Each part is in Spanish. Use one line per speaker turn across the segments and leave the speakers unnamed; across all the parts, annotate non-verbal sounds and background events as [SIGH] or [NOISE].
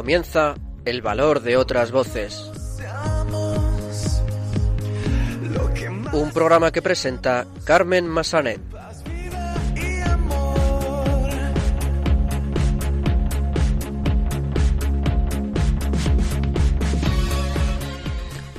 Comienza el valor de otras voces. Un programa que presenta Carmen Massanet.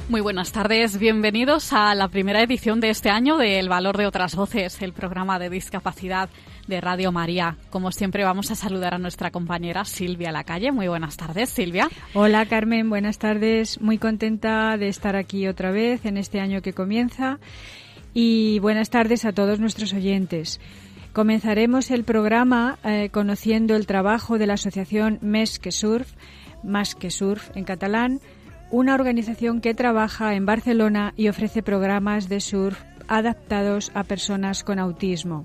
Muy buenas tardes, bienvenidos a la primera edición de este año de El Valor de otras Voces, el programa de discapacidad de Radio María. Como siempre vamos a saludar a nuestra compañera Silvia Lacalle. Muy buenas tardes, Silvia.
Hola Carmen, buenas tardes. Muy contenta de estar aquí otra vez en este año que comienza y buenas tardes a todos nuestros oyentes. Comenzaremos el programa eh, conociendo el trabajo de la asociación Mes que Surf, Más que Surf en catalán, una organización que trabaja en Barcelona y ofrece programas de surf adaptados a personas con autismo.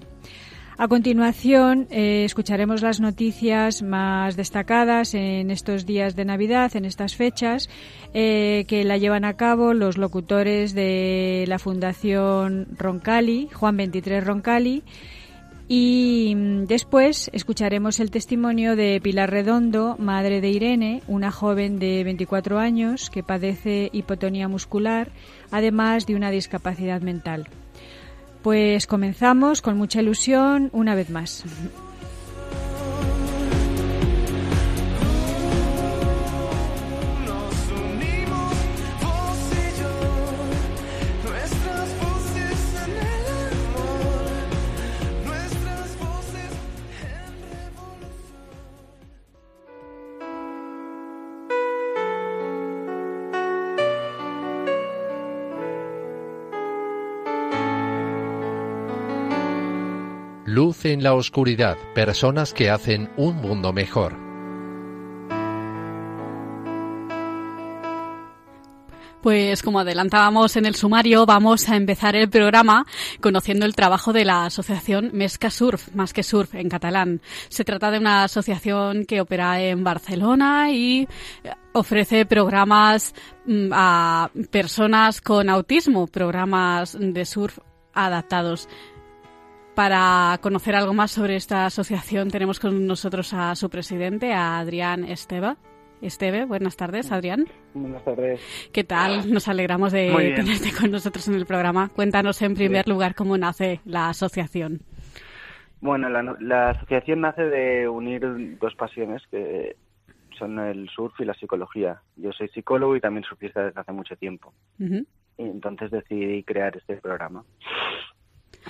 A continuación, eh, escucharemos las noticias más destacadas en estos días de Navidad, en estas fechas, eh, que la llevan a cabo los locutores de la Fundación Roncali, Juan 23 Roncali, y mm, después escucharemos el testimonio de Pilar Redondo, madre de Irene, una joven de 24 años que padece hipotonía muscular, además de una discapacidad mental. Pues comenzamos con mucha ilusión una vez más.
En la oscuridad, personas que hacen un mundo mejor.
Pues como adelantábamos en el sumario, vamos a empezar el programa conociendo el trabajo de la asociación Mesca Surf, más que Surf en catalán. Se trata de una asociación que opera en Barcelona y ofrece programas mm, a personas con autismo, programas de surf adaptados. Para conocer algo más sobre esta asociación tenemos con nosotros a su presidente, a Adrián Esteba. Esteve, buenas tardes, Adrián.
Buenas tardes.
¿Qué tal? Nos alegramos de tenerte con nosotros en el programa. Cuéntanos en primer lugar cómo nace la asociación.
Bueno, la, la, asociación nace de unir dos pasiones que son el surf y la psicología. Yo soy psicólogo y también surfista desde hace mucho tiempo. Y entonces decidí crear este programa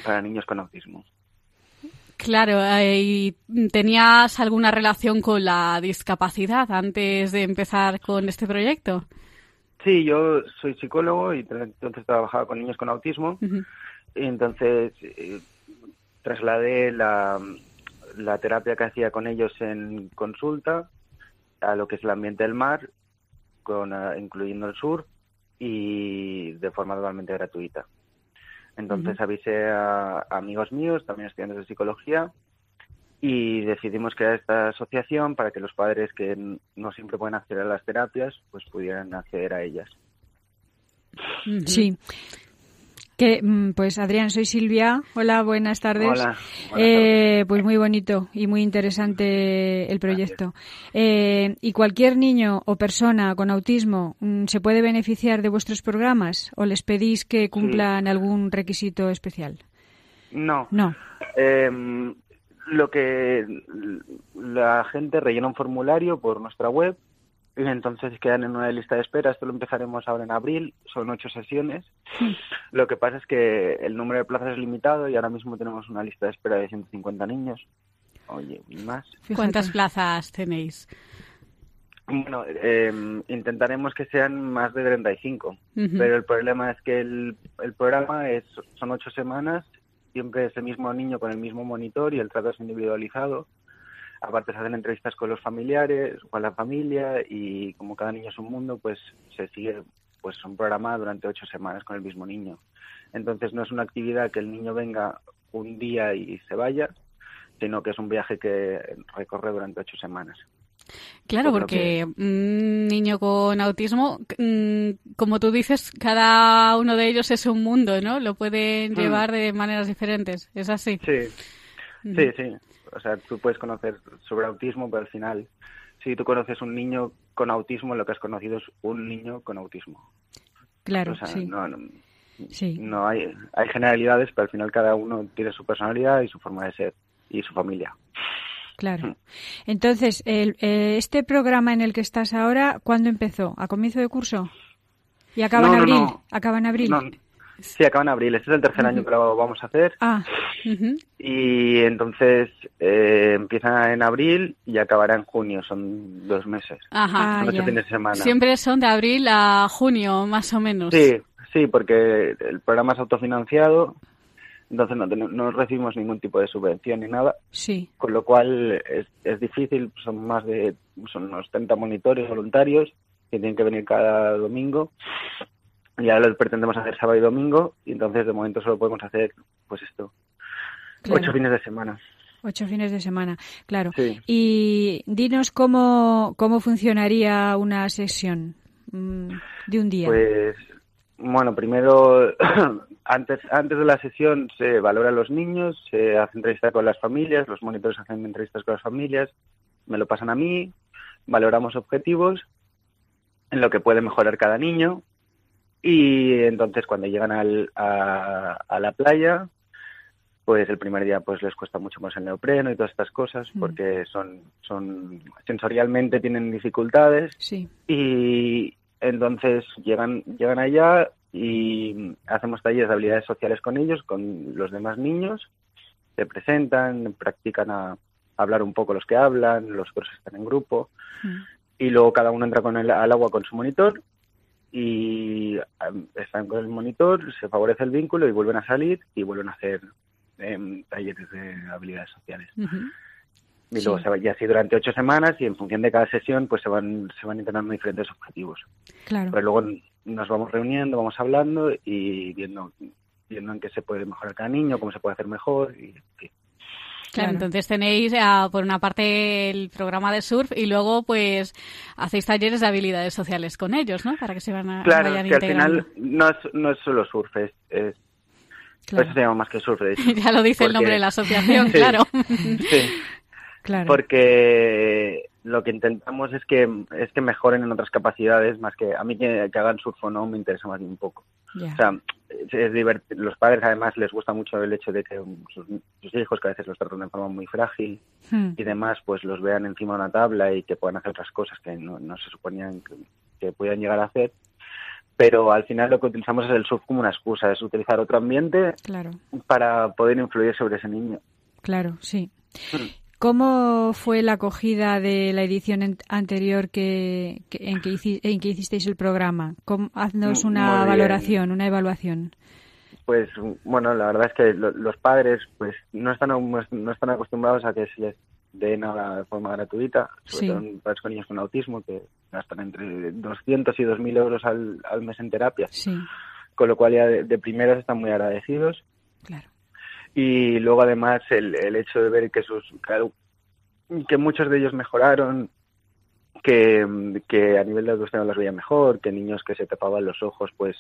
para niños con autismo.
Claro, ¿y tenías alguna relación con la discapacidad antes de empezar con este proyecto?
Sí, yo soy psicólogo y entonces trabajaba con niños con autismo. Y entonces eh, trasladé la, la terapia que hacía con ellos en consulta a lo que es el ambiente del mar, con, uh, incluyendo el surf y de forma totalmente gratuita. Entonces avisé a, amigos míos, también estudiantes de psicología, y decidimos crear esta asociación para que los padres que no siempre pueden acceder a las terapias, pues pudieran acceder a ellas.
Sí. Que, mm, pues Adrián, soy Silvia. Hola, buenas tardes.
Hola.
Eh, pues muy bonito y muy interesante el proyecto. Eh, ¿Y cualquier niño o persona con autismo mm, se puede beneficiar de vuestros programas o les pedís que cumplan algún requisito especial?
No.
No.
Eh, lo que la gente rellena un formulario por nuestra web y entonces quedan en una lista de espera. Esto lo empezaremos ahora en abril, son ocho sesiones. Lo que pasa es que el número de plazas es limitado y ahora mismo tenemos una lista de espera de 150 niños. Oye, más.
¿Cuántas plazas tenéis?
Bueno, eh, intentaremos que sean más de 35, pero el problema es que el, el programa es, son ocho semanas, siempre es el mismo niño con el mismo monitor y el trato es individualizado aparte se hacen entrevistas con los familiares, con la familia y como cada niño es un mundo, pues se sigue pues un programa durante ocho semanas con el mismo niño. Entonces no es una actividad que el niño venga un día y se vaya, sino que es un viaje que recorre durante ocho semanas.
Claro, porque un niño con autismo, mm, como tú dices, cada uno de ellos es un mundo, ¿no? Lo pueden llevar de maneras diferentes, ¿es así?
Sí, sí, sí. O sea, tú puedes conocer sobre autismo, pero al final, si tú conoces un niño con autismo, lo que has conocido es un niño con autismo.
Claro, sí.
No, no hay, hay generalidades, pero al final cada uno tiene su personalidad y su forma de ser y su familia.
Claro. Mm. Entonces, el, eh, este programa en el que estás ahora, ¿cuándo empezó? ¿A comienzo de curso? ¿Y acaba en abril? ¿Acaba en abril?
Sí, acaba en abril. Este es el tercer año que lo vamos a hacer.
Ah.
Y entonces eh, empieza en abril y acabará en junio. Son dos meses.
Ajá.
Son ocho fines de semana.
Siempre son de abril a junio, más o menos.
Sí, sí, porque el programa es autofinanciado entonces no, no recibimos ningún tipo de subvención ni nada.
Sí.
Con lo cual es, es difícil, son más de son unos 30 monitores voluntarios que tienen que venir cada domingo. Y ahora lo pretendemos hacer sábado y domingo y entonces de momento solo podemos hacer pues esto, ocho fines de semana.
Ocho fines de semana, claro. Y dinos cómo, cómo funcionaría una sesión mm, de un día.
Pues, bueno, primero [COUGHS] antes, antes de la sesión se valora a los niños, se hace entrevista con las familias, los monitores hacen entrevistas con las familias, me lo pasan a mí, valoramos objetivos en lo que puede mejorar cada niño y entonces cuando llegan al, a, la playa, pues el primer día pues les cuesta mucho más el neopreno y todas estas cosas mm. porque son, son sensorialmente tienen dificultades
sí.
y entonces llegan, llegan allá y hacemos talleres de habilidades sociales con ellos, con los demás niños, se presentan, practican a, hablar un poco los que hablan, los otros están en grupo, mm. y luego cada uno entra con el, al agua con su monitor y están con el monitor, se favorece el vínculo y vuelven a salir y vuelven a hacer em, talleres de habilidades sociales. Y luego se va, y así durante ocho semanas y en función de cada sesión pues se van se van integrando diferentes objetivos.
Claro.
Pero luego nos vamos reuniendo, vamos hablando y viendo viendo en qué se puede mejorar cada niño, cómo se puede hacer mejor y
Claro, entonces tenéis por una parte el programa de surf y luego pues hacéis talleres de habilidades sociales con ellos, ¿no? Para que se van a
claro, que al final no es, no es solo surf, es, es eso se llama más que surf. [LAUGHS]
ya lo dice el nombre de la asociación, [LAUGHS] claro. [LAUGHS]
sí. Porque lo que intentamos es que es que mejoren en otras capacidades más que a mí que, hagan surf o no me interesa más ni un poco. O sea, es, los padres además les gusta mucho el hecho de que sus, hijos que a veces los tratan de forma muy frágil hmm. y demás pues los vean encima de una tabla y que puedan hacer otras cosas que no, se suponían que, que puedan llegar a hacer pero al final lo que utilizamos es el surf como una excusa, es utilizar otro ambiente para poder influir sobre ese niño.
Claro, sí. Hmm. ¿Cómo fue la acogida de la edición anterior que, en, que hicisteis el programa? haznos una valoración, una evaluación.
Pues bueno, la verdad es que los padres pues no están no están acostumbrados a que se les dé nada de forma gratuita, sobre todo padres con niños con autismo que gastan entre 200 y 2.000 euros al, mes en terapia.
Sí.
Con lo cual ya de, de primeras están muy agradecidos.
Claro
y luego además el, el hecho de ver que sus que muchos de ellos mejoraron que, que a nivel de autoestima los veía mejor que niños que se tapaban los ojos pues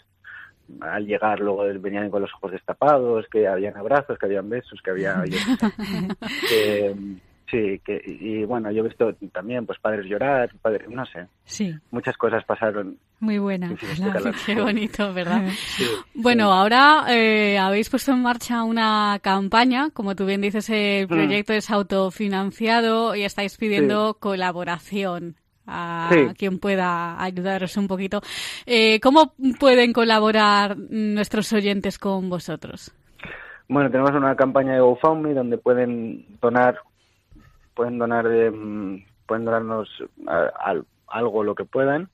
al llegar luego venían con los ojos destapados que habían abrazos que habían besos que había [LAUGHS] que, Sí, que, y bueno, yo he visto también pues padres llorar, padres, no sé.
Sí.
Muchas cosas pasaron.
Muy buena. [LAUGHS]
Qué bonito, ¿verdad? bueno, ahora eh, habéis puesto en marcha una campaña, como tú bien dices, el mm. proyecto es autofinanciado y estáis pidiendo colaboración a quien pueda ayudaros un poquito. Eh, ¿Cómo pueden colaborar nuestros oyentes con vosotros?
Bueno, tenemos una campaña de GoFundMe donde pueden donar pueden donar de, mm, pueden donarnos algo lo que puedan.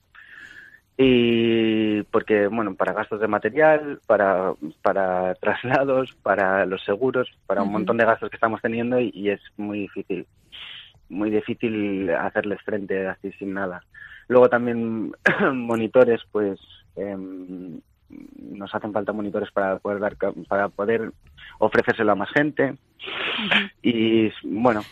Y porque bueno para gastos de material para para [LAUGHS] traslados para los seguros para un montón de gastos que estamos teniendo y, es muy difícil muy difícil hacerles frente así sin nada. Luego también [CLEARS THROAT] monitores pues em, nos hacen falta monitores para poder dar para poder ofrecérselo a más gente. Y bueno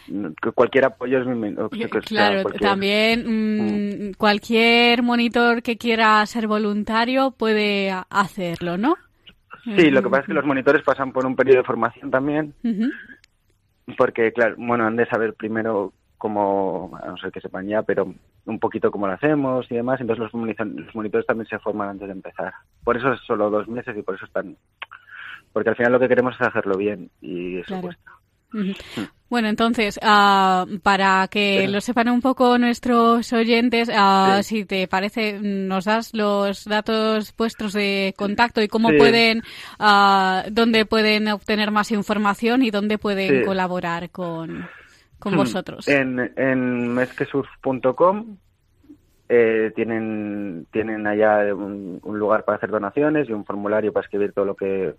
cualquier apoyo es
claro también mm, mm. cualquier monitor que quiera ser voluntario puede hacerlo no
sí lo que pasa es que los monitores pasan por un periodo de formación también. Porque, claro, bueno, han de saber primero cómo, a no ser que sepan ya, pero un poquito cómo lo hacemos y demás. Entonces los, los monitores también se forman antes de empezar. Por eso es solo dos meses y por eso están... Porque al final lo que queremos es hacerlo bien y eso cuesta.
Bueno, entonces, ah, para que lo sepan un poco nuestros oyentes, uh, si te parece, nos das los datos vuestros de contacto y cómo pueden, uh, dónde pueden obtener más información y dónde pueden colaborar con, con hmm. vosotros.
En, en mesquesurf.com eh, tienen, tienen allá un, un, lugar para hacer donaciones y un formulario para escribir todo lo que,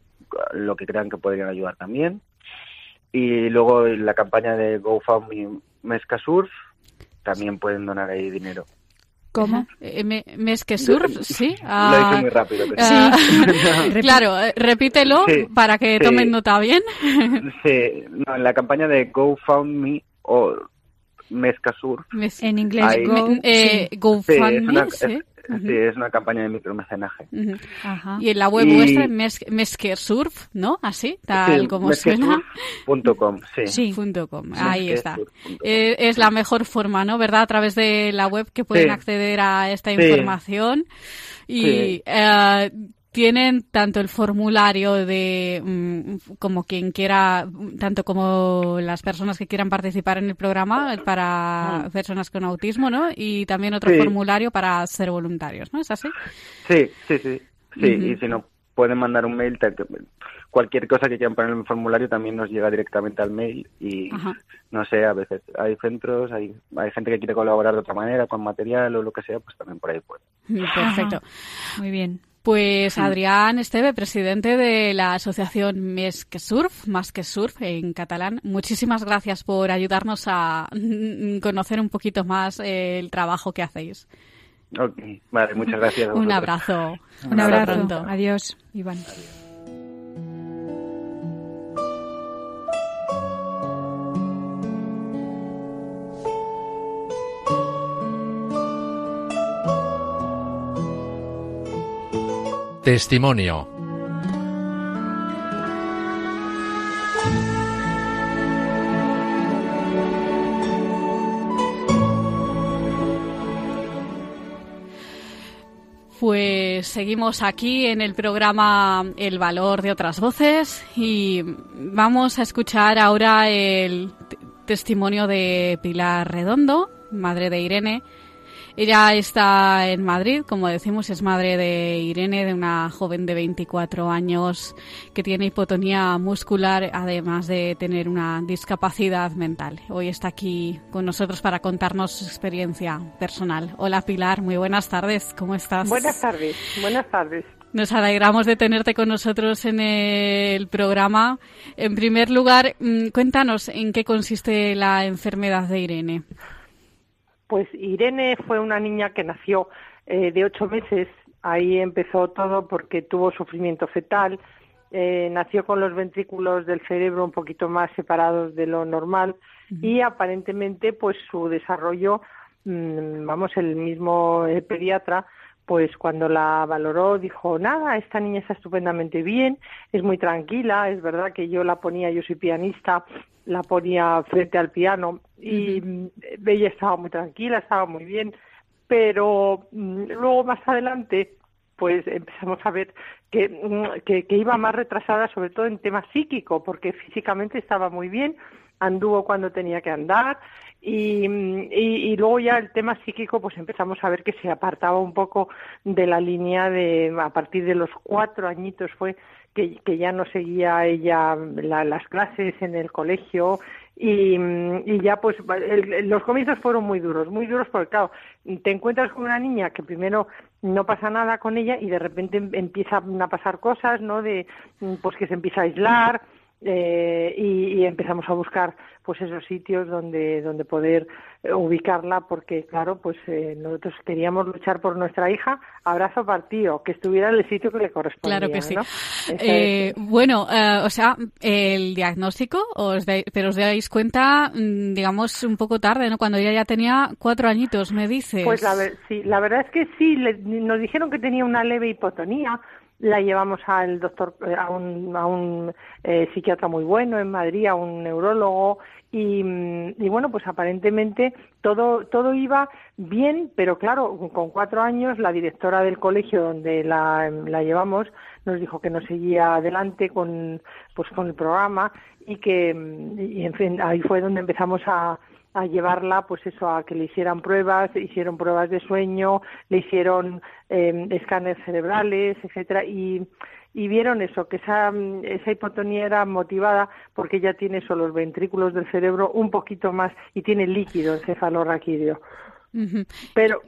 lo que crean que podrían ayudar también. Y luego la campaña de GoFundMe Mesca Surf también pueden donar ahí dinero.
¿Cómo? Eh, ¿Mesca Surf? Sí.
Lo hice ah, muy rápido. Ah, [LAUGHS] [LAUGHS]
claro, eh, repítelo para que tomen nota bien.
sí, no, en la campaña de GoFundMe o Mesca Surf.
en inglés, eh, GoFundMe. Sí,
Sí, es una campaña de micromecenaje.
Y en la web vuestra, Mesker Surf, ¿no? Así, tal como suena.
sí.
Sí, .com, ahí está. Eh, es la mejor forma, ¿no? ¿Verdad? A través de la web que pueden acceder a esta información. Y eh, tienen tanto el formulario de mm, como quien quiera, tanto como las personas que quieran participar en el programa para personas con autismo, ¿no? Y también otro formulario para ser voluntarios, ¿no? ¿Es así?
Sí, sí, sí. Sí, y si no, pueden mandar un mail. Cualquier cosa que quieran poner en el formulario también nos llega directamente al mail y no sé, a veces hay centros, hay, hay gente que quiere colaborar de otra manera, con material o lo que sea, pues también por ahí puede.
Perfecto. Muy bien. Pues Adrián Esteve, presidente de la asociación Més que Surf, más que Surf en catalán, muchísimas gracias por ayudarnos a conocer un poquito más el trabajo que hacéis.
Vale, muchas gracias.
un abrazo.
Un, abrazo. Adiós, Iván.
Testimonio.
Pues seguimos aquí en el programa El valor de otras voces y vamos a escuchar ahora el testimonio de Pilar Redondo, madre de Irene, ella está en Madrid, como decimos, es madre de Irene, de una joven de 24 años que tiene hipotonía muscular, además de tener una discapacidad mental. Hoy está aquí con nosotros para contarnos su experiencia personal. Hola Pilar, muy buenas tardes, ¿cómo estás?
Buenas tardes, buenas tardes.
Nos alegramos de tenerte con nosotros en el programa. En primer lugar, mm, cuéntanos en qué consiste la enfermedad de Irene.
Pues Irene fue una niña que nació eh, de ocho meses, ahí empezó todo porque tuvo sufrimiento fetal, eh, nació con los ventrículos del cerebro un poquito más separados de lo normal y aparentemente pues su desarrollo, mm, vamos, el mismo eh, pediatra pues cuando la valoró dijo, nada, esta niña está estupendamente bien, es muy tranquila, es verdad que yo la ponía, yo soy pianista, la ponía frente al piano y ella estaba muy tranquila, estaba muy bien, pero mm, luego más adelante pues empezamos a ver que, mm, que, que, iba más retrasada sobre todo en tema psíquico, porque físicamente estaba muy bien, anduvo cuando tenía que andar, y, y, luego ya el tema psíquico, pues empezamos a ver que se apartaba un poco de la línea de, a partir de los cuatro añitos fue que, que ya no seguía ella las clases en el colegio y, y ya pues los comienzos fueron muy duros, muy duros porque claro, te encuentras con una niña que primero no pasa nada con ella y de repente empiezan a pasar cosas, ¿no? De pues que se empieza a aislar, eh, y, empezamos a buscar pues esos sitios donde donde poder eh, ubicarla porque claro pues eh, nosotros queríamos luchar por nuestra hija abrazo partido que estuviera en el sitio que le correspondía
claro que sí. Bueno o sea el diagnóstico os pero os dais cuenta mm, digamos un poco tarde no cuando ella ya tenía cuatro añitos me dices.
Pues la sí la verdad es que sí nos dijeron que tenía una leve hipotonía la llevamos al doctor, eh, a un, a un eh, psiquiatra muy bueno en Madrid, a un neurólogo, y, y, bueno, pues aparentemente todo, todo iba bien, pero claro, con cuatro años la directora del colegio donde la, la llevamos nos dijo que no seguía adelante con, pues, con el programa y que, y en fin, ahí fue donde empezamos a, a llevarla, pues eso, a que le hicieran pruebas, hicieron pruebas de sueño, le hicieron eh, escáneres cerebrales, etcétera, y, y vieron eso, que esa, esa hipotonía era motivada porque ella tiene solo los ventrículos del cerebro un poquito más y tiene líquido encefalorraquídeo. Pero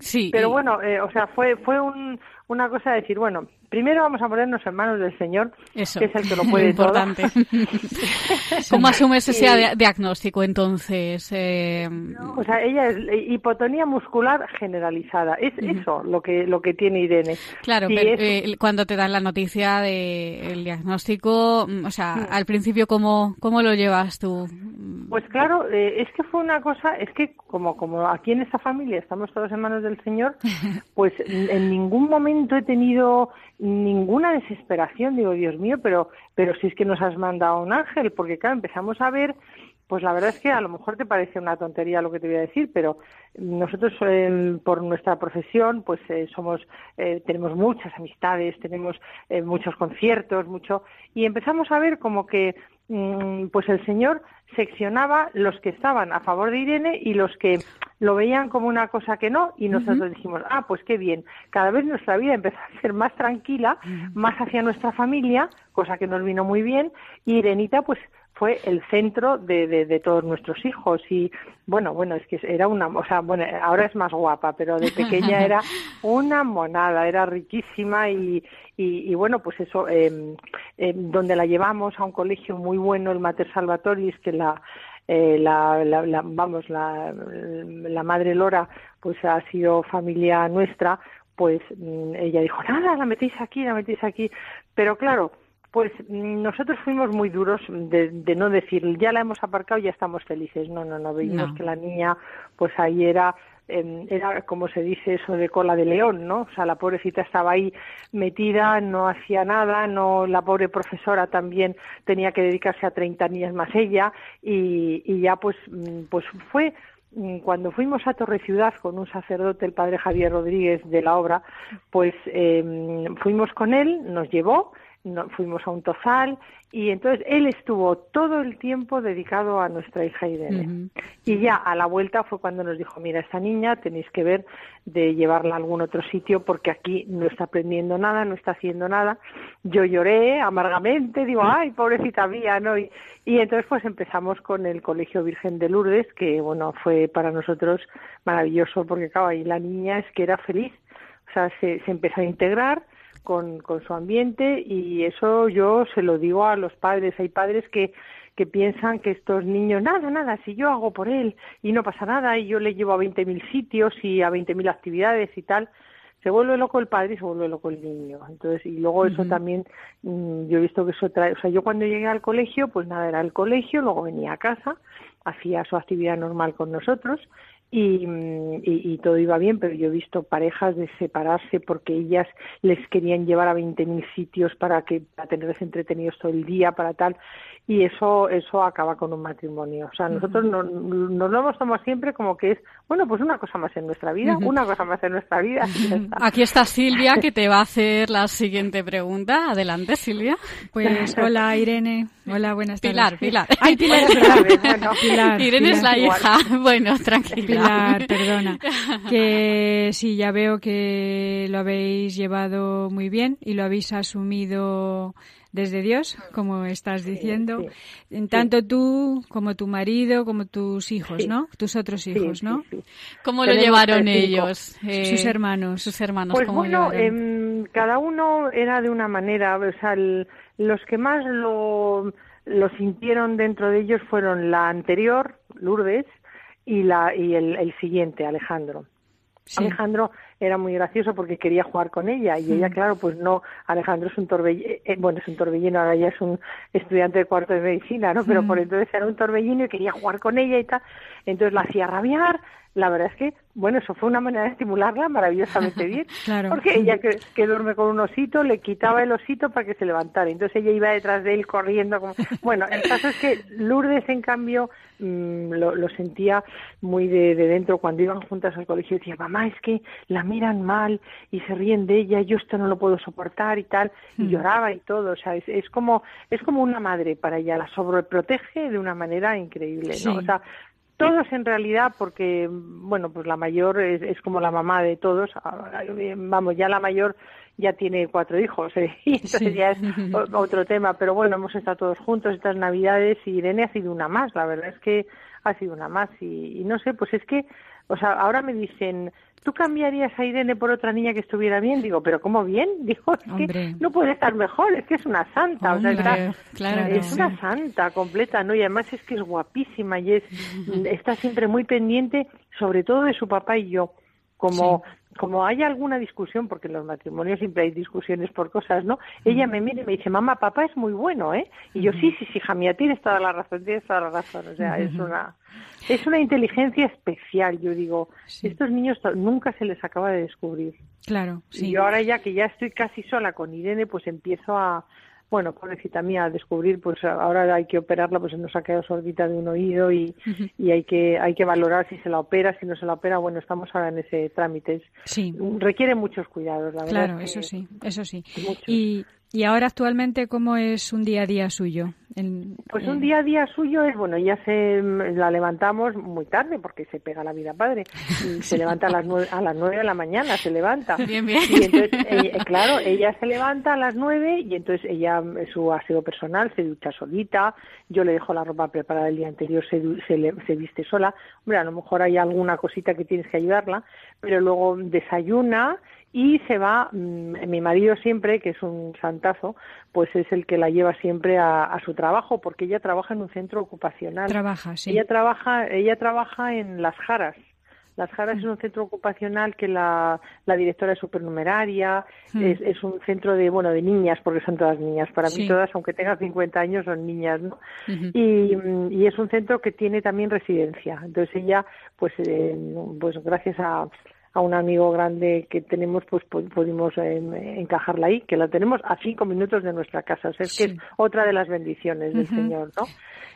Sí.
Pero bueno, eh, o sea, fue fue un, una cosa de decir, bueno, primero vamos a ponernos en manos del Señor, que es el que lo puede [LAUGHS]
importante. [LAUGHS] ¿Cómo asumes ese diagnóstico entonces? Eh...
O sea, ella es hipotonía muscular generalizada. Es eso lo que lo que tiene Irene.
Claro, pero eh, cuando te dan la noticia del diagnóstico, mm, o sea, al principio cómo cómo lo llevas tú?
Pues claro, eh, es que fue una cosa, es que como como aquí en esta familia estamos todos en manos del Señor, [LAUGHS] pues en ningún momento he tenido ninguna desesperación, digo, Dios mío, pero, pero si es que nos has mandado un ángel, porque claro, empezamos a ver, pues la verdad es que a lo mejor te parece una tontería lo que te voy a decir, pero nosotros eh, por nuestra profesión, pues eh, somos, eh, tenemos muchas amistades, tenemos eh, muchos conciertos, mucho, y empezamos a ver como que, mm, pues el Señor seccionaba los que estaban a favor de Irene y los que lo veían como una cosa que no y nosotros dijimos, ah, pues qué bien, cada vez nuestra vida empezó a ser más tranquila, más hacia nuestra familia, cosa que nos vino muy bien, y Irenita pues fue el centro de, de, de, todos nuestros hijos. Y bueno bueno es que era una o sea bueno ahora es más guapa pero de pequeña [LAUGHS] era una monada era riquísima y, y, y bueno pues eso eh, eh, donde la llevamos a un colegio muy bueno el Mater Salvatoris que la eh, la, la, la, vamos la, la madre Lora pues ha sido familia nuestra pues ella dijo nada la metéis aquí la metéis aquí pero claro pues nosotros fuimos muy duros de, de, no decir, ya la hemos aparcado y ya estamos felices. No, no, no, veíamos no. que la niña, pues ahí era, eh, era como se dice eso de cola de león, ¿no? O sea, la pobrecita estaba ahí metida, no hacía nada, no, la pobre profesora también tenía que dedicarse a 30 niñas más ella y, y ya pues, pues fue cuando fuimos a Torre Ciudad con un sacerdote, el padre Javier Rodríguez de la obra, pues eh, fuimos con él, nos llevó, no, fuimos a un tozal y entonces él estuvo todo el tiempo dedicado a nuestra hija Irene. Uh -huh. Y ya a la vuelta fue cuando nos dijo, mira, esta niña tenéis que ver de llevarla a algún otro sitio porque aquí no está aprendiendo nada, no está haciendo nada. Yo lloré amargamente, digo, ay, pobrecita mía, ¿no? Y, y entonces pues empezamos con el Colegio Virgen de Lourdes, que bueno, fue para nosotros maravilloso porque claro, ahí la niña es que era feliz. O sea, se, se empezó a integrar, con, con su ambiente y eso yo se lo digo a los padres. Hay padres que, que piensan que estos niños, nada, nada, si yo hago por él y no pasa nada y yo le llevo a 20.000 sitios y a 20.000 actividades y tal, se vuelve loco el padre y se vuelve loco el niño. Entonces, y luego eso uh -huh. también, mmm, yo he visto que eso trae, o sea, yo cuando llegué al colegio, pues nada, era el colegio, luego venía a casa, hacía su actividad normal con nosotros y, y, y, todo iba bien, pero yo he visto parejas de separarse porque ellas les querían llevar a 20.000 sitios para que para tenerles entretenidos todo el día, para tal, y eso eso acaba con un matrimonio. O sea, nosotros uh -huh. nos, nos lo hemos tomado siempre como que es, bueno, pues una cosa más en nuestra vida, uh -huh. una cosa más en nuestra vida.
Está. Aquí está Silvia que te va a hacer la siguiente pregunta. Adelante, Silvia.
Pues hola, Irene. Hola, buenas
Pilar,
tardes.
Pilar.
Ay, Pilar, verdad. bueno,
Pilar, Irene Pilar, es la igual. hija. [LAUGHS] Bueno, tranquila.
Pilar, [LAUGHS] perdona. Que sí, ya veo que lo habéis llevado muy bien y lo habéis asumido desde Dios, como estás diciendo,
sí, sí,
tanto tú como tu marido, como tus hijos, ¿no? Tus otros hijos, ¿no?
¿Cómo lo llevaron ellos?
Eh, sus hermanos.
Sus hermanos.
Pues
¿cómo
bueno, eh, cada uno era de una manera, o sea, el, los que más lo, lo sintieron dentro de ellos fueron la anterior, Lourdes, y la y el, el siguiente, Alejandro. Sí. Alejandro era muy gracioso porque quería jugar con ella y ella, claro, pues no, Alejandro es un torbellino, eh, bueno, es un torbellino, ahora ya es un estudiante de cuarto de medicina, ¿no? Pero por entonces era un torbellino y quería jugar con ella y tal, entonces la hacía rabiar, la verdad es que, bueno, eso fue una manera de estimularla maravillosamente bien. [LAUGHS]
claro.
Porque ella que, que, duerme con un osito, le quitaba el osito para que se levantara. Entonces ella iba detrás de él corriendo. Como... [LAUGHS] Bueno, el caso es que Lourdes, en cambio, mmm, lo, lo, sentía muy de, de, dentro cuando iban juntas al colegio. Decía, mamá, es que la miran mal y se ríen de ella, yo esto no lo puedo soportar y tal. Y mm. lloraba y todo. O sea, es, es, como, es como una madre para ella. La sobreprotege de una manera increíble, ¿no?
Sí.
O sea, todos en realidad, porque, bueno, pues la mayor es, es, como la mamá de todos. Vamos, ya la mayor ya tiene cuatro hijos, ¿eh? [LAUGHS] y entonces
Sí.
ya es otro tema. Pero bueno, hemos estado todos juntos estas Navidades y Irene ha sido una más. La verdad es que ha sido una más. Y, y no sé, pues es que, o sea, ahora me dicen, ¿tú cambiarías a Irene por otra niña que estuviera bien? Digo, ¿pero cómo bien? [LAUGHS] Digo, es
Hombre.
que no puede estar mejor, es que es una santa. O sea,
Hombre,
está-
claro que
es
sí.
una santa completa, ¿no? Y además es que es guapísima y es, [LAUGHS] está siempre muy pendiente, sobre todo de su papá y yo. Como, como hay alguna discusión, porque en los matrimonios siempre hay discusiones por cosas, ¿no? Ella me mira y me dice, mamá, papá es muy bueno, ¿eh? Y yo, sí, sí, sí, hija mía, tienes toda la razón, tienes toda la razón. O sea, es una, es una inteligencia especial, yo digo.
Sí.
Estos niños nunca se les acaba de descubrir.
Claro,
Y
sí.
yo ahora ya que ya estoy casi sola con Irene, pues empiezo a, bueno, pobrecita mía, a descubrir, pues ahora hay que operarla, pues se nos ha quedado sordita de un oído y, y hay que hay que valorar si se la opera, si no se la opera, bueno, estamos ahora en ese trámite.
Sí,
Requiere muchos cuidados, la verdad.
claro,
es que-
eso sí, eso sí.
Muchos.
Y, y ahora actualmente, ¿cómo es un día a día suyo? En-
Pues un día a día suyo es, bueno, ya se la levantamos muy tarde porque se pega la vida padre. [LAUGHS] Y se levanta a las nueve, a las nueve de la mañana, se levanta. [LAUGHS]
Bien, bien.
Y entonces, ella- claro, ella se levanta a las nueve y entonces ella, su aseo personal, se ducha solita. Yo le dejo la ropa preparada el día anterior, se, se, se viste sola. Hombre, a lo mejor hay alguna cosita que tienes que ayudarla, pero luego desayuna y se va, mm, mi marido siempre, que es un santazo, pues es el que la lleva siempre a, a su trabajo, porque ella trabaja en un centro ocupacional.
Trabaja, sí.
Ella trabaja, ella trabaja en Las Jaras. Las Jaras es un centro ocupacional que la, la directora es supernumeraria,
Hmm.
es, es un centro de, bueno, de niñas, porque son todas niñas. Para
Sí.
mí todas, aunque tengan 50 años, son niñas, ¿no? Y, y es un centro que tiene también residencia. Entonces ella, pues, eh, pues gracias a, a un amigo grande que tenemos, pues pu- pudimos eh, encajarla ahí, que la tenemos a cinco minutos de nuestra casa. O sea, es que es otra de las bendiciones del
Ujú.
Señor, ¿no?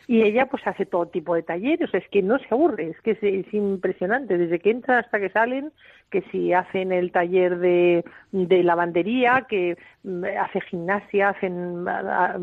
Y ella pues hace todo tipo de talleres, es que no se aburre, es que es, es impresionante, desde que entra hasta que salen, que si hacen el taller de, de lavandería, que mm, hace gimnasia, hacen,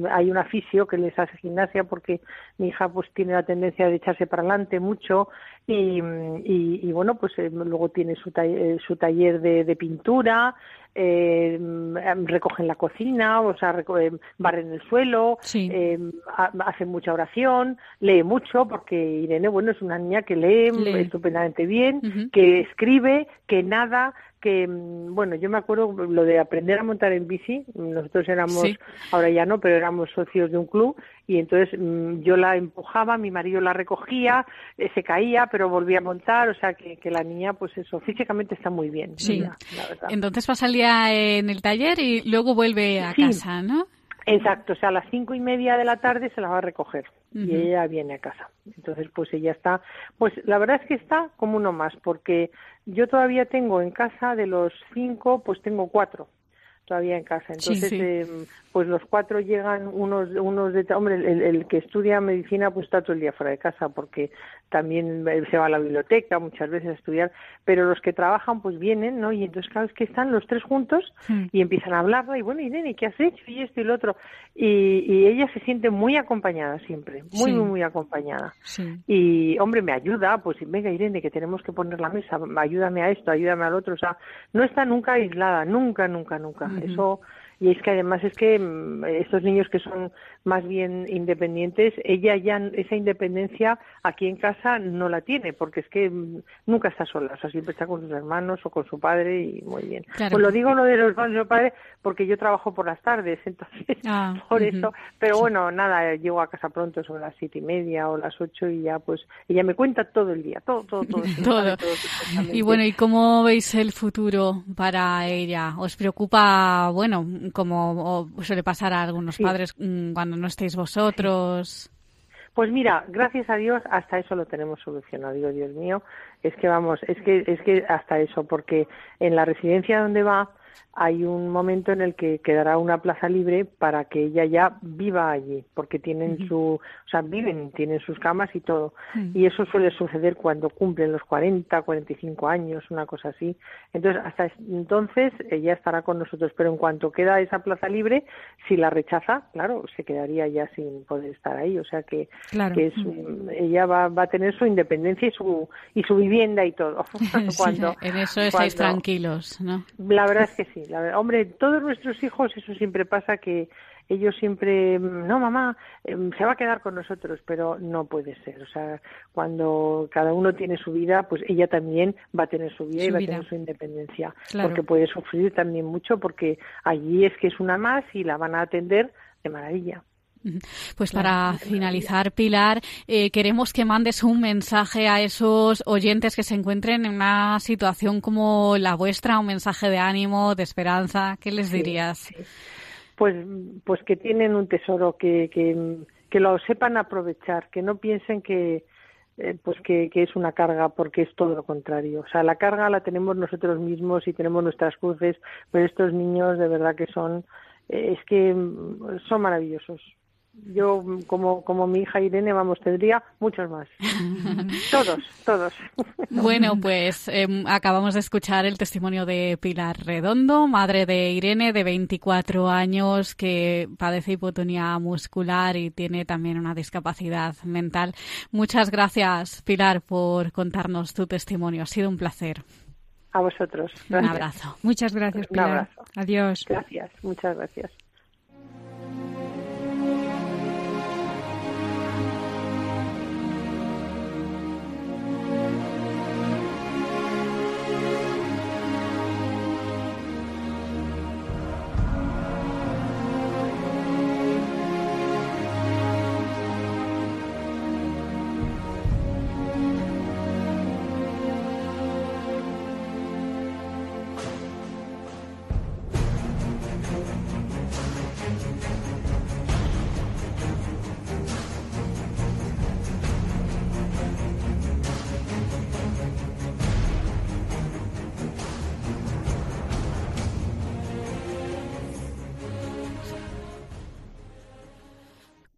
hay un aficio que les hace gimnasia porque mi hija pues tiene la tendencia de echarse para adelante mucho. Y, y, bueno, pues eh, luego tiene su, ta- eh, su taller de, de pintura, eh, mm, recogen la cocina, o sea, eh, barren el suelo,
Sí.
eh, ha- hace mucha oración, lee mucho, porque Irene, bueno, es una niña que lee,
Lee.
estupendamente bien, que escribe, que nada, que, mm, bueno, yo me acuerdo lo de aprender a montar en bici, nosotros éramos,
Sí.
ahora ya no, pero éramos socios de un club, y entonces mm, yo la empujaba, mi marido la recogía, eh, se caía, pero volvía a montar, o sea que, que la niña, pues eso, físicamente está muy bien,
Sí.
la.
Entonces pasa el día en el taller y luego vuelve a
Sí.
casa, ¿no?
Exacto, o sea, a las cinco y media de la tarde se la va a recoger y ella viene a casa. Entonces, pues ella está, pues la verdad es que está como uno más, porque yo todavía tengo en casa de los cinco, pues tengo cuatro todavía en casa. Entonces,
sí.
eh, pues los cuatro llegan unos, unos de, hombre, el, el que estudia medicina pues está todo el día fuera de casa porque también eh, se va a la biblioteca muchas veces a estudiar, pero los que trabajan pues vienen, ¿no? Y entonces cada vez que están los tres juntos y empiezan a hablarla y bueno, Irene, ¿qué has hecho? Y esto y lo otro. Y, y ella se siente muy acompañada siempre, muy, muy, muy acompañada. Y, hombre, me ayuda, pues venga Irene, que tenemos que poner la mesa, ayúdame a esto, ayúdame al otro, o sea, no está nunca aislada, nunca, nunca, nunca. Eso, y es que además es que mm, estos niños que son más bien independientes, ella ya esa independencia aquí en casa no la tiene, porque es que mm, nunca está sola, o sea, siempre está con sus hermanos o con su padre y muy bien.
Claro.
Pues lo digo lo de los hermanos y su padre porque yo trabajo por las tardes, [LAUGHS] entonces
Ah,
por eso, pero bueno, nada, llego a casa pronto sobre las siete y media o las ocho y ya pues ella me cuenta todo el día, todo, todo, todo. [LAUGHS]
Y bueno, ¿y cómo veis el futuro para ella? ¿Os preocupa, bueno, como suele pasar a algunos
Sí.
padres mm, cuando no estéis vosotros?
Pues mira, gracias a Dios hasta eso lo tenemos solucionado. Digo, Dios mío, es que vamos, es que es que hasta eso, porque en la residencia donde va hay un momento en el que quedará una plaza libre para que ella ya viva allí, porque tienen su, o sea, viven, tienen sus camas y todo. Y eso suele suceder cuando cumplen los 40, 45 años, una cosa así. Entonces, hasta entonces ella estará con nosotros, pero en cuanto queda esa plaza libre, si la rechaza, claro, se quedaría ya sin poder estar ahí. O sea que, que es, ella va, va a tener su independencia y su, y su vivienda y todo. [LAUGHS] [LAUGHS]
cuando, en eso estáis tranquilos, ¿no?
La verdad es que sí. La, hombre, todos nuestros hijos, eso siempre pasa que ellos siempre, no mamá, em, se va a quedar con nosotros, pero no puede ser. O sea, cuando cada uno tiene su vida, pues ella también va a tener su vida y va a tener su independencia. Porque puede sufrir también mucho porque allí es que es una más y la van a atender de maravilla.
Pues para finalizar, Pilar, eh, queremos que mandes un mensaje a esos oyentes que se encuentren en una situación como la vuestra, un mensaje de ánimo, de esperanza. ¿Qué les dirías?
Pues, pues que tienen un tesoro, que, que, lo sepan aprovechar, que no piensen que, eh, pues que, que, es una carga porque es todo lo contrario. O sea, la carga la tenemos nosotros mismos y tenemos nuestras cruces, pero estos niños de verdad que son, eh, es que son maravillosos yo como, como mi hija Irene, vamos, tendría muchos más. [LAUGHS] todos, todos.
bueno, pues em, acabamos de escuchar el testimonio de Pilar Redondo, madre de Irene, de 24 años, que padece hipotonía muscular y tiene también una discapacidad mental. Muchas gracias, Pilar, por contarnos tu testimonio. Ha sido un placer.
A vosotros.
Un abrazo.
Muchas gracias, Pilar. Un abrazo. Adiós.
Gracias, muchas gracias.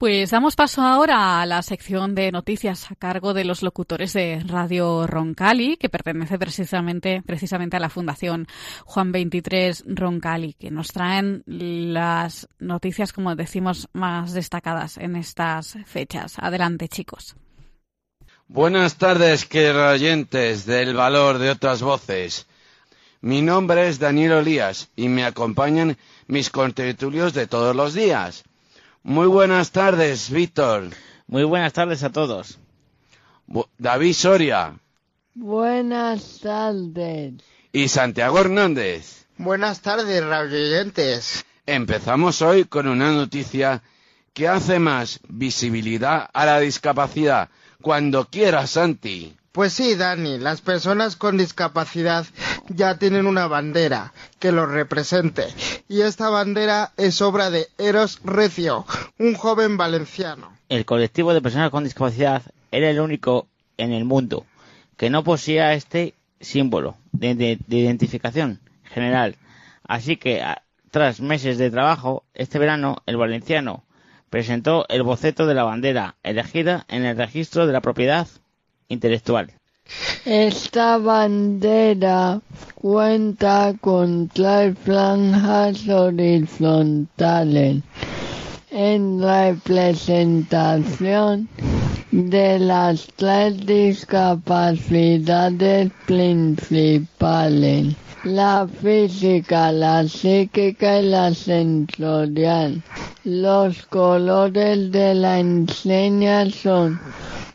Pues damos paso ahora a la sección de noticias a cargo de los locutores de Radio Roncali, que pertenece precisamente, precisamente a la Fundación Juan 23 Roncali, que nos traen las noticias, como decimos, más destacadas en estas fechas. Adelante, chicos.
Buenas tardes, queridos oyentes del valor de otras voces. Mi nombre es Daniel Olías y me acompañan mis contertulios de todos los días. Muy buenas tardes, Víctor.
Muy buenas tardes a todos.
David Soria.
Buenas tardes.
Y Santiago Hernández.
Buenas tardes, radioyentes.
Empezamos hoy con una noticia que hace más visibilidad a la discapacidad. Cuando quieras, Santi.
Pues sí, Dani, las personas con discapacidad ya tienen una bandera que los represente. Y esta bandera es obra de Eros Recio, un joven valenciano.
El colectivo de personas con discapacidad era el único en el mundo que no poseía este símbolo de, identificación general. Así que, tras meses de trabajo, este verano el valenciano presentó el boceto de la bandera elegida en el registro de la propiedad intelectual.
Esta bandera cuenta con tres franjas horizontales en representación de las tres discapacidades principales la física, la psíquica y la sensorial. Los colores de la enseña son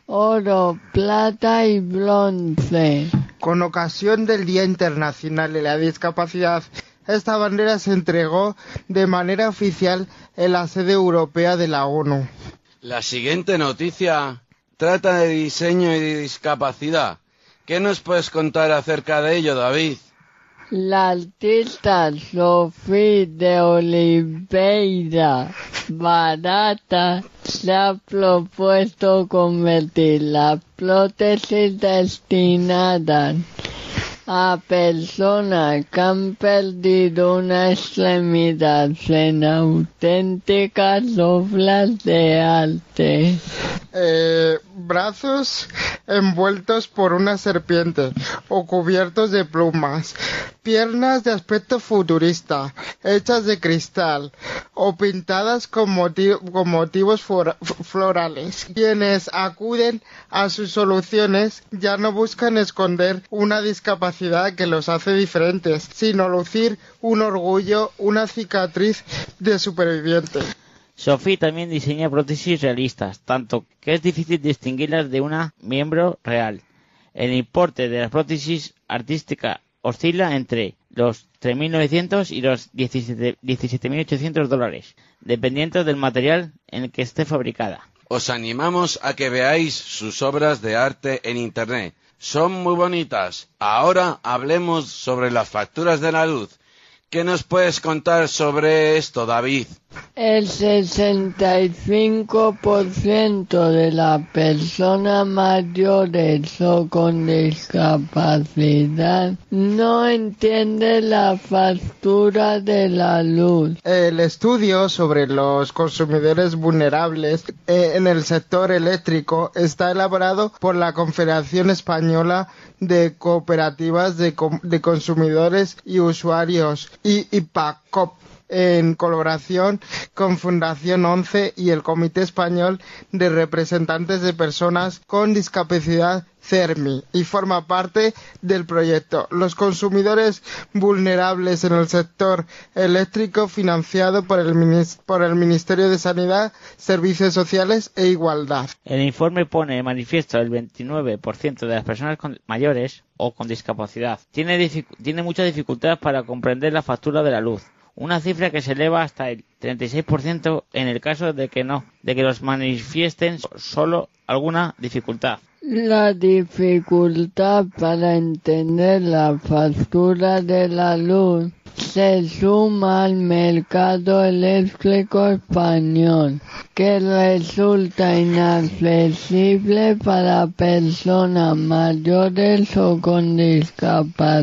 oro, plata y bronce.
Con ocasión del Día Internacional de la Discapacidad, esta bandera se entregó de manera oficial en la sede europea de la ONU.
La siguiente noticia trata de diseño y de discapacidad. ¿Qué nos puedes contar acerca de ello, David?
La artista Sofía de Oliveira Barata se ha propuesto convertir las prótesis destinadas a personas que han perdido una extremidad en auténticas obras de arte.
Eh, brazos envueltos por una serpiente o cubiertos de plumas, piernas de aspecto futurista, hechas de cristal o pintadas con, con motivos florales. Quienes acuden a sus soluciones ya no buscan esconder una discapacidad que los hace diferentes, sino lucir un orgullo, una cicatriz de superviviente.
Sophie también diseña prótesis realistas, tanto que es difícil distinguirlas de una miembro real. El importe de la prótesis artística oscila entre los 3.900 y los 17.800 dólares, dependiendo del material en el que esté fabricada.
Os animamos a que veáis sus obras de arte en Internet. Son muy bonitas. Ahora hablemos sobre las facturas de la luz. ¿Qué nos puedes contar sobre esto, David?
El 65% de las personas mayores o con discapacidad no entiende la factura de la luz.
El estudio sobre los consumidores vulnerables eh, en el sector eléctrico está elaborado por la Confederación Española de Cooperativas de, Consumidores y Usuarios y IPACOP en colaboración con Fundación 11 y el Comité Español de Representantes de Personas con Discapacidad CERMI y forma parte del proyecto. Los consumidores vulnerables en el sector eléctrico financiado por el, por el Ministerio de Sanidad, Servicios Sociales e Igualdad.
El informe pone de manifiesto el 29% de las personas mayores o con discapacidad. Tiene, tiene mucha dificultad para comprender la factura de la luz una cifra que se eleva hasta el 36% en el caso de que no, de que los manifiesten solo alguna dificultad.
La dificultad para entender la factura de la luz se suma al mercado eléctrico español, que resulta inaccesible para personas mayores o con discapacidad.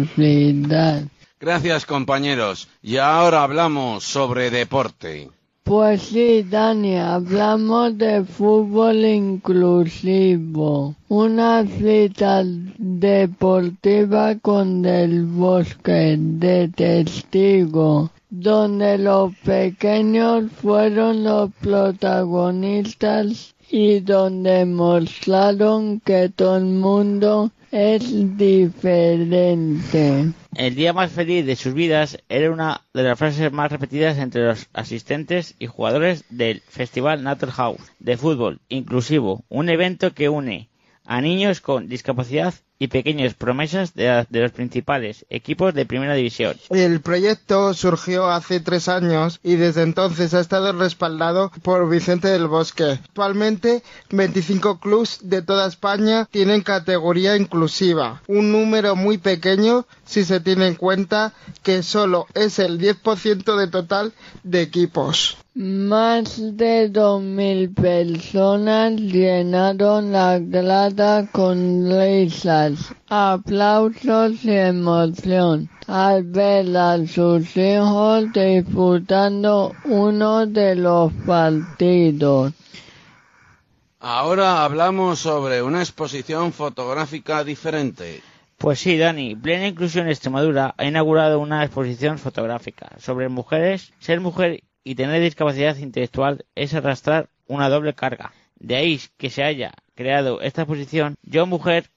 Gracias compañeros. Y ahora hablamos sobre deporte.
Pues sí, Dani, hablamos de fútbol inclusivo. Una cita deportiva con el bosque de testigo, donde los pequeños fueron los protagonistas y donde mostraron que todo el mundo es diferente.
El día más feliz de sus vidas era una de las frases más repetidas entre los asistentes y jugadores del Festival Natal House de fútbol inclusivo, un evento que une a niños con discapacidad y pequeñas promesas de, los principales equipos de primera división.
El proyecto surgió hace tres años y desde entonces ha estado respaldado por Vicente del Bosque. Actualmente 25 clubs de toda España tienen categoría inclusiva, un número muy pequeño si se tiene en cuenta que solo es el 10% de total de equipos.
Más de 2.000 personas llenaron la grada con risas, aplausos y emoción al ver a sus hijos disputando uno de los partidos.
Ahora hablamos sobre una exposición fotográfica diferente.
Pues sí, Dani, Plena Inclusión Extremadura ha inaugurado una exposición fotográfica sobre mujeres, ser mujer y tener discapacidad intelectual es arrastrar una doble carga. De ahí que se haya creado esta posición, yo mujer,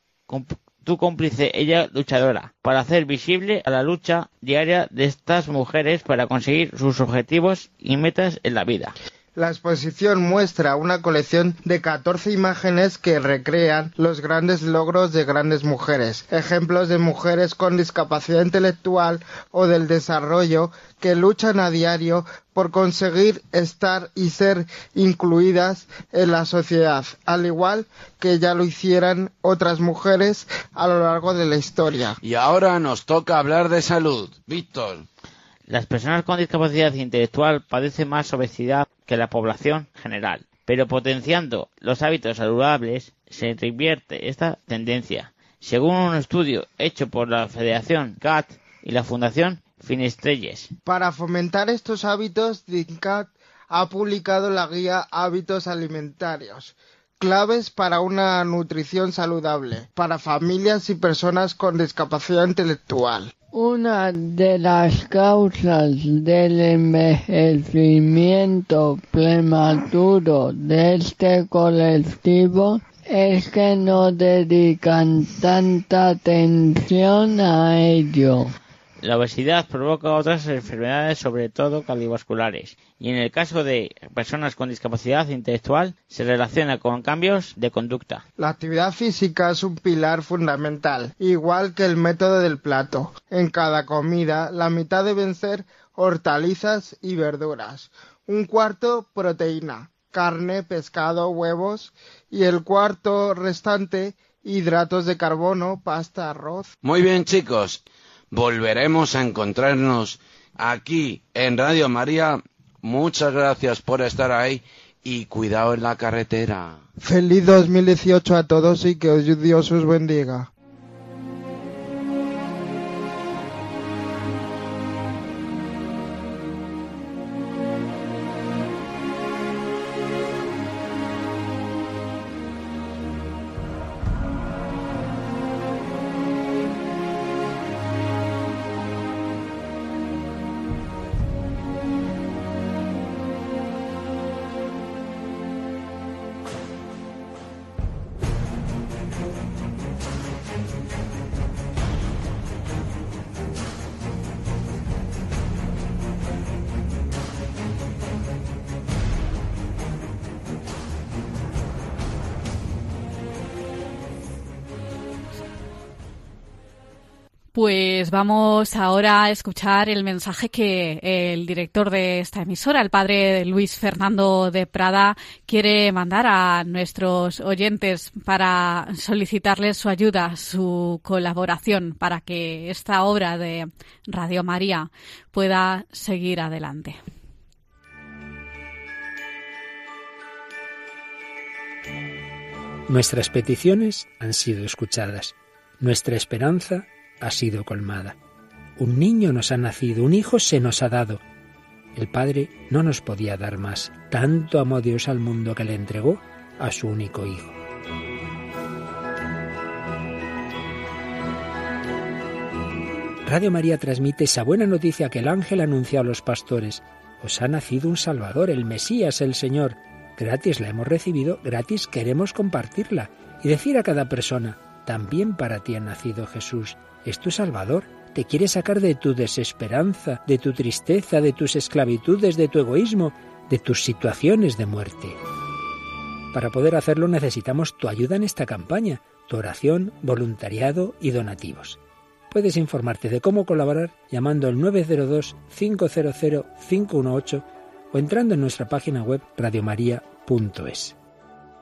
tu cómplice, ella luchadora, para hacer visible a la lucha diaria de estas mujeres para conseguir sus objetivos y metas en la vida.
La exposición muestra una colección de 14 imágenes que recrean los grandes logros de grandes mujeres, ejemplos de mujeres con discapacidad intelectual o del desarrollo que luchan a diario por conseguir estar y ser incluidas en la sociedad, al igual que ya lo hicieran otras mujeres a lo largo de la historia.
Y ahora nos toca hablar de salud. Víctor.
Las personas con discapacidad intelectual padecen más obesidad que la población general, pero potenciando los hábitos saludables se revierte esta tendencia. Según un estudio hecho por la Federación CAT y la Fundación Finestrelles.
Para fomentar estos hábitos, DINCAT ha publicado la guía Hábitos Alimentarios, claves para una nutrición saludable para familias y personas con discapacidad intelectual.
Una de las causas del envejecimiento prematuro de este colectivo es que no dedican tanta atención a ello.
La obesidad provoca otras enfermedades, sobre todo cardiovasculares, y en el caso de personas con discapacidad intelectual se relaciona con cambios de conducta.
La actividad física es un pilar fundamental, igual que el método del plato. En cada comida, la mitad deben ser hortalizas y verduras, un cuarto proteína, carne, pescado, huevos, y el cuarto restante hidratos de carbono, pasta, arroz.
Muy bien, chicos volveremos a encontrarnos aquí en Radio María. Muchas gracias por estar ahí y cuidado en la carretera.
Feliz 2018 a todos y que Dios os bendiga.
Pues vamos ahora a escuchar el mensaje que el director de esta emisora, el padre Luis Fernando de Prada, quiere mandar a nuestros oyentes para solicitarles su ayuda, su colaboración para que esta obra de Radio María pueda seguir adelante.
Nuestras peticiones han sido escuchadas. Nuestra esperanza ha sido colmada. Un niño nos ha nacido, un hijo se nos ha dado. El Padre no nos podía dar más. Tanto amó Dios al mundo que le entregó a su único hijo. Radio María transmite esa buena noticia que el ángel anunció a los pastores. Os ha nacido un Salvador, el Mesías, el Señor. Gratis la hemos recibido, gratis queremos compartirla y decir a cada persona, también para ti ha nacido Jesús es tu Salvador. Te quiere sacar de tu desesperanza, de tu tristeza, de tus esclavitudes, de tu egoísmo, de tus situaciones de muerte. Para poder hacerlo necesitamos tu ayuda en esta campaña, tu oración, voluntariado y donativos. Puedes informarte de cómo colaborar llamando al 902-500-518 o entrando en nuestra página web radiomaria.es.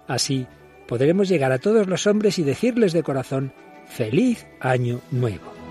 Así podremos llegar a todos los hombres y decirles de corazón, Feliz Año Nuevo.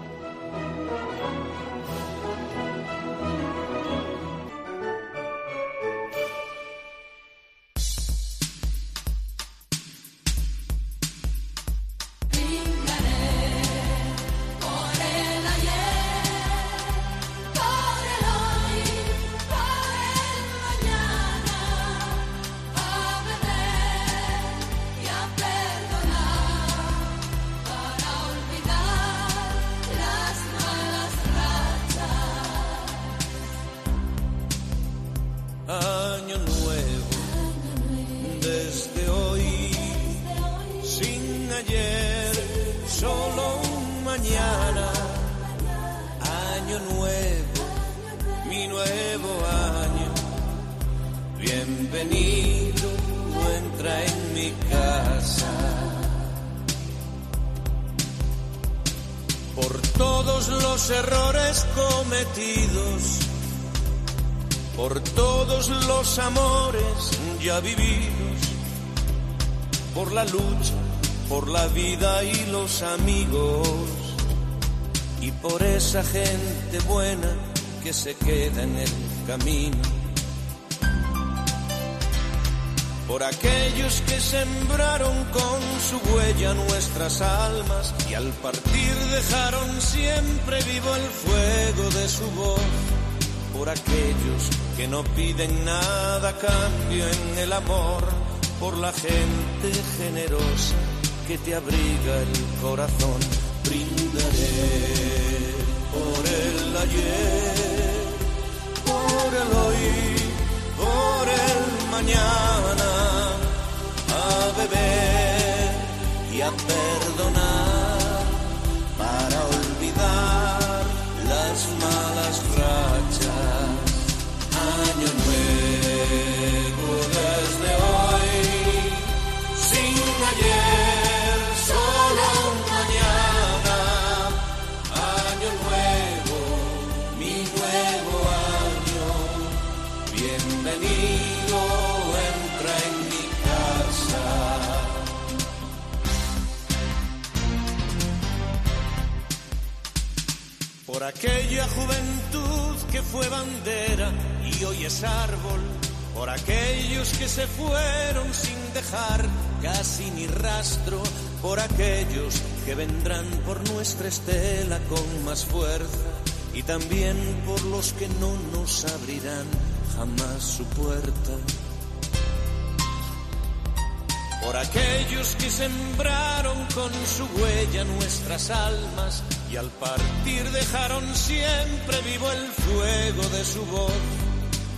Los errores cometidos, por todos los amores ya vividos, por la lucha, por la vida y los amigos, y por esa gente buena que se queda en el camino por aquellos que sembraron con su huella nuestras almas y al partir dejaron siempre vivo el fuego de su voz, por aquellos que no piden nada a cambio en el amor, por la gente generosa que te abriga el corazón, brindaré por el ayer, por el hoy, por el mañana a beber y a perdonar Por aquella juventud que fue bandera y hoy es árbol, por aquellos que se fueron sin dejar casi ni rastro, por aquellos que vendrán por nuestra estela con más fuerza y también por los que no nos abrirán jamás su puerta. Por aquellos que sembraron con su huella nuestras almas y al partir dejaron siempre vivo el fuego de su voz.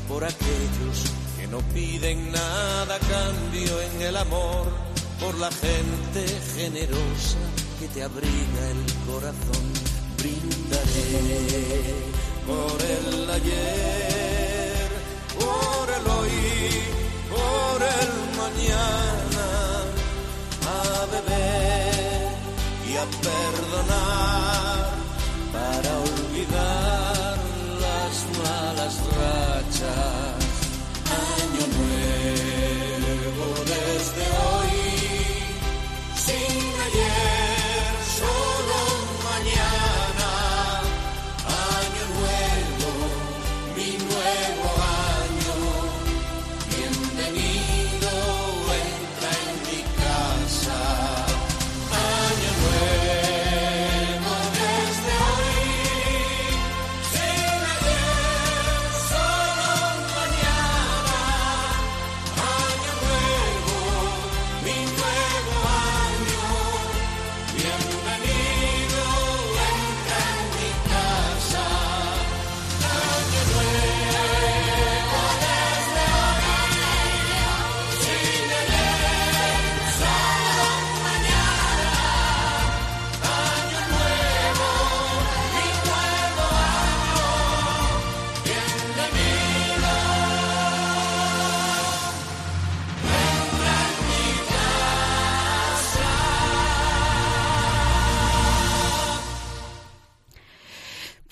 Por aquellos que no piden nada cambio en el amor. Por la gente generosa que te abriga el corazón. Brindaré por el ayer, por el hoy, por el mañana a beber y a perdonar para olvidar las malas rachas.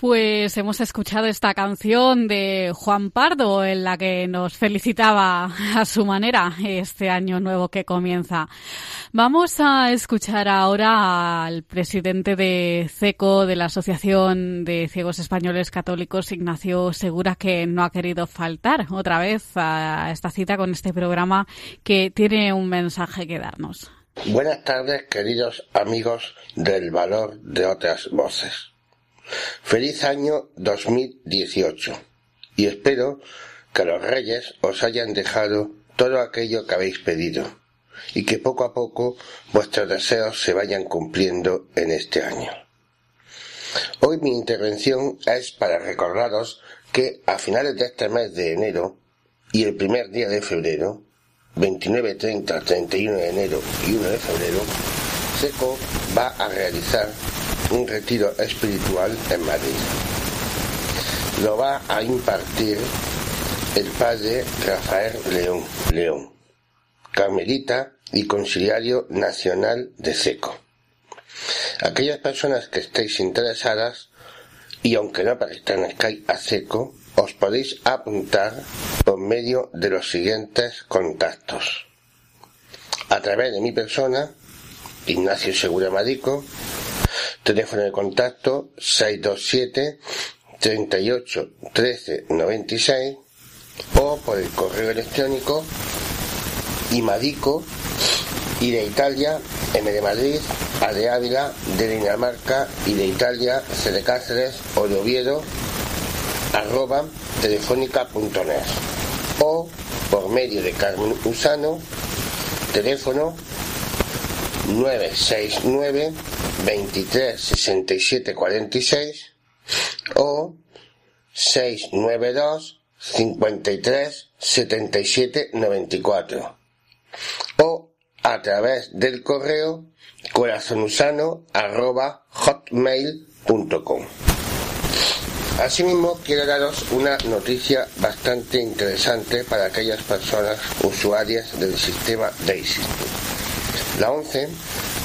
Pues hemos escuchado esta canción de Juan Pardo en la que nos felicitaba a su manera este año nuevo que comienza. Vamos a escuchar ahora al presidente de CECO, de la Asociación de Ciegos Españoles Católicos, Ignacio Segura, que no ha querido faltar otra vez a esta cita con este programa que tiene un mensaje que darnos.
Buenas tardes, queridos amigos del valor de otras voces. Feliz año 2018 y espero que los reyes os hayan dejado todo aquello que habéis pedido y que poco a poco vuestros deseos se vayan cumpliendo en este año. Hoy mi intervención es para recordaros que a finales de este mes de enero y el primer día de febrero, 29, 30, 31 de enero y 1 de febrero, SECO va a realizar un retiro espiritual en Madrid. Lo va a impartir el padre Rafael León, León, carmelita y conciliario nacional de SECO. Aquellas personas que estéis interesadas, y aunque no pertenezcáis a SECO, os podéis apuntar por medio de los siguientes contactos. A través de mi persona, Ignacio Segura Madico, teléfono de contacto 627 38 13 96 o por el correo electrónico imadico y de Italia, M de Madrid, A de Ávila, de Dinamarca y de Italia, C de Cáceres o de Oviedo, arroba telefónica.net o por medio de Carmen Usano, teléfono 969 23 67 46 o 692 53 77 94 o a través del correo corazonusano arroba hotmail.com. Asimismo, quiero daros una noticia bastante interesante para aquellas personas usuarias del sistema DAISY. La ONCE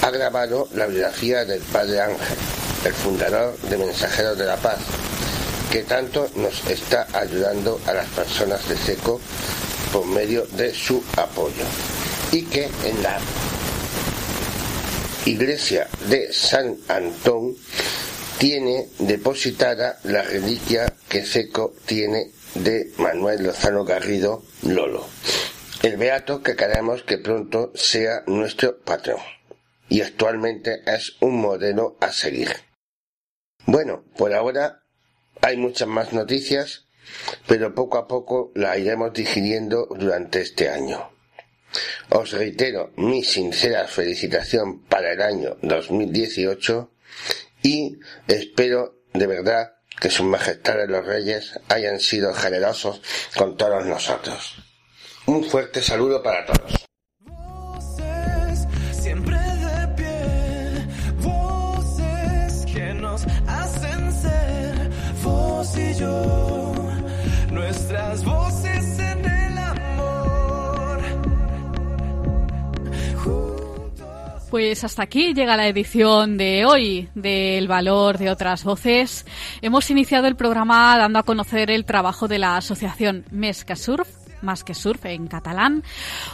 ha grabado la biografía del Padre Ángel, el fundador de Mensajeros de la Paz, que tanto nos está ayudando a las personas de SECO por medio de su apoyo. Y que en la iglesia de San Antón tiene depositada la reliquia que Seco tiene de Manuel Lozano Garrido Lolo, el beato que queremos que pronto sea nuestro patrón y actualmente es un modelo a seguir. Bueno, por ahora hay muchas más noticias, pero poco a poco la iremos digiriendo durante este año. Os reitero mi sincera felicitación para el año 2018 y espero de verdad que sus majestades los reyes hayan sido generosos con todos nosotros. Un fuerte saludo para todos.
siempre de pie, voces que nos hacen ser vos y yo, nuestras voces en el amor.
Pues hasta aquí llega la edición de hoy del valor de otras voces. Hemos iniciado el programa dando a conocer el trabajo de la asociación Mesca Surf más que surf en catalán,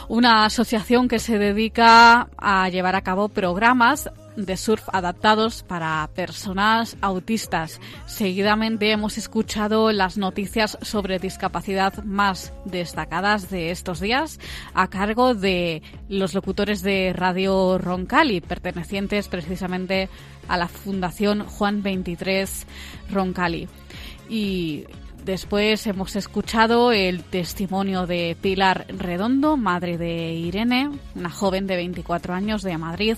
una asociación que se dedica a llevar a cabo programas de surf adaptados para personas autistas. Seguidamente hemos escuchado las noticias sobre discapacidad más destacadas de estos días a cargo de los locutores de Radio Roncali, pertenecientes precisamente a la Fundación Juan 23 Roncali. Y Después hemos escuchado el testimonio de Pilar Redondo, madre de Irene, una joven de 24 años de Madrid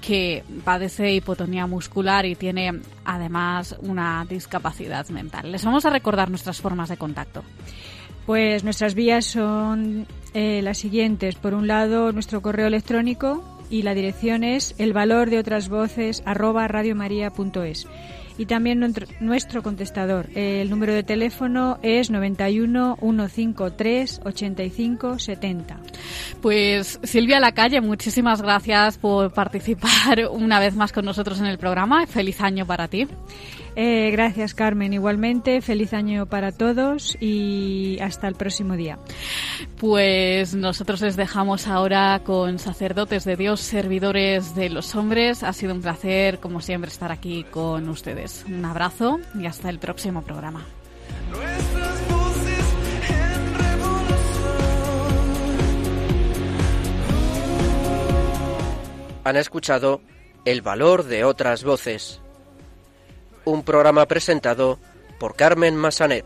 que padece hipotonía muscular y tiene además una discapacidad mental. Les vamos a recordar nuestras formas de contacto.
Pues nuestras vías son eh, las siguientes. Por un lado, nuestro correo electrónico y la dirección es el valor de otras voces y también nuestro contestador. El número de teléfono es 91 153 85 70.
Pues Silvia Lacalle, muchísimas gracias por participar una vez más con nosotros en el programa. Feliz año para ti.
Eh, gracias Carmen, igualmente. Feliz año para todos y hasta el próximo día.
Pues nosotros les dejamos ahora con sacerdotes de Dios, servidores de los hombres. Ha sido un placer, como siempre, estar aquí con ustedes. Un abrazo y hasta el próximo programa.
Han escuchado El valor de otras voces un programa presentado por Carmen Massanet.